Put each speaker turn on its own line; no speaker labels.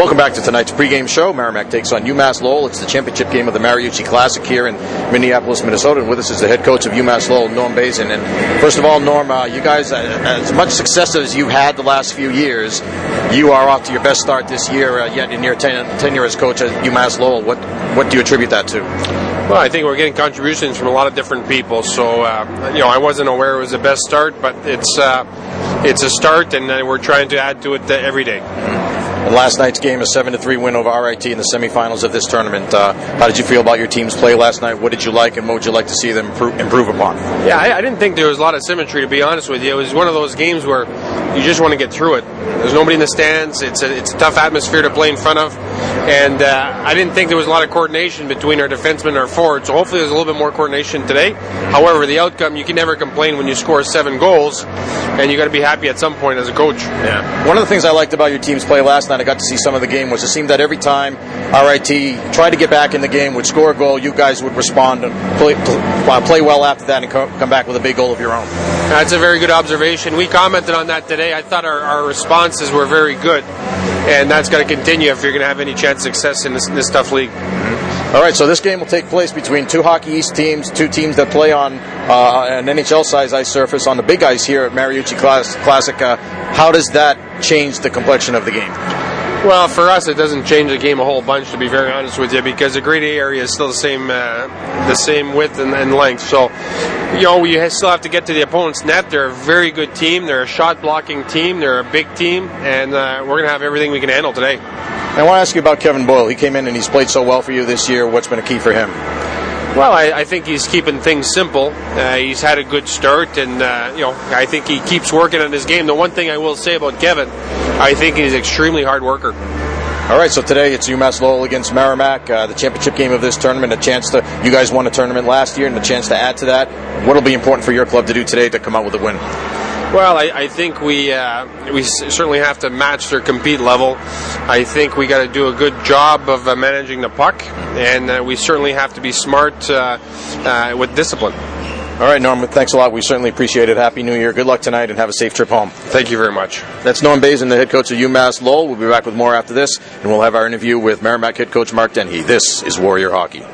Welcome back to tonight's pregame show. Merrimack takes on UMass Lowell. It's the championship game of the Mariucci Classic here in Minneapolis, Minnesota. And with us is the head coach of UMass Lowell, Norm Bazin. And first of all, Norm, uh, you guys, uh, as much success as you've had the last few years, you are off to your best start this year uh, yet in your ten- tenure as coach at UMass Lowell. What what do you attribute that to?
Well, I think we're getting contributions from a lot of different people. So, uh, you know, I wasn't aware it was the best start, but it's uh, it's a start, and we're trying to add to it uh, every day.
And last night's game, a seven to three win over RIT in the semifinals of this tournament. Uh, how did you feel about your team's play last night? What did you like, and what would you like to see them improve, improve upon?
Yeah, I, I didn't think there was a lot of symmetry, to be honest with you. It was one of those games where you just want to get through it. There's nobody in the stands. It's a, it's a tough atmosphere to play in front of, and uh, I didn't think there was a lot of coordination between our defensemen and our forwards. So hopefully, there's a little bit more coordination today. However, the outcome you can never complain when you score seven goals, and you got to be happy at some point as a coach.
Yeah. One of the things I liked about your team's play last night, I got to see some of the game, was it seemed that every time RIT tried to get back in the game, would score a goal, you guys would respond and play, uh, play well after that and come back with a big goal of your own.
That's a very good observation. We commented on that today. I thought our, our responses were very good, and that's going to continue if you're going to have any chance of success in this, this tough league.
All right, so this game will take place between two Hockey East teams, two teams that play on uh, an NHL-sized ice surface on the big ice here at Mariucci Class- Classic. Uh, how does that change the complexion of the game?
Well, for us, it doesn't change the game a whole bunch, to be very honest with you, because the grade A area is still the same, uh, the same width and, and length. So, you know, we still have to get to the opponent's net. They're a very good team. They're a shot blocking team. They're a big team, and uh, we're going to have everything we can handle today.
I want to ask you about Kevin Boyle. He came in and he's played so well for you this year. What's been a key for him?
Well, I, I think he's keeping things simple. Uh, he's had a good start, and uh, you know, I think he keeps working on his game. The one thing I will say about Kevin, I think he's an extremely hard worker.
All right, so today it's UMass Lowell against Merrimack, uh, the championship game of this tournament. A chance to you guys won a tournament last year, and a chance to add to that. What will be important for your club to do today to come out with a win?
Well, I, I think we uh, we certainly have to match their compete level. I think we got to do a good job of uh, managing the puck, and uh, we certainly have to be smart uh, uh, with discipline.
All right, Norm, thanks a lot. We certainly appreciate it. Happy New Year. Good luck tonight, and have a safe trip home.
Thank you very much.
That's Norm Bazin, the head coach of UMass Lowell. We'll be back with more after this, and we'll have our interview with Merrimack head coach Mark Dennehy. This is Warrior Hockey.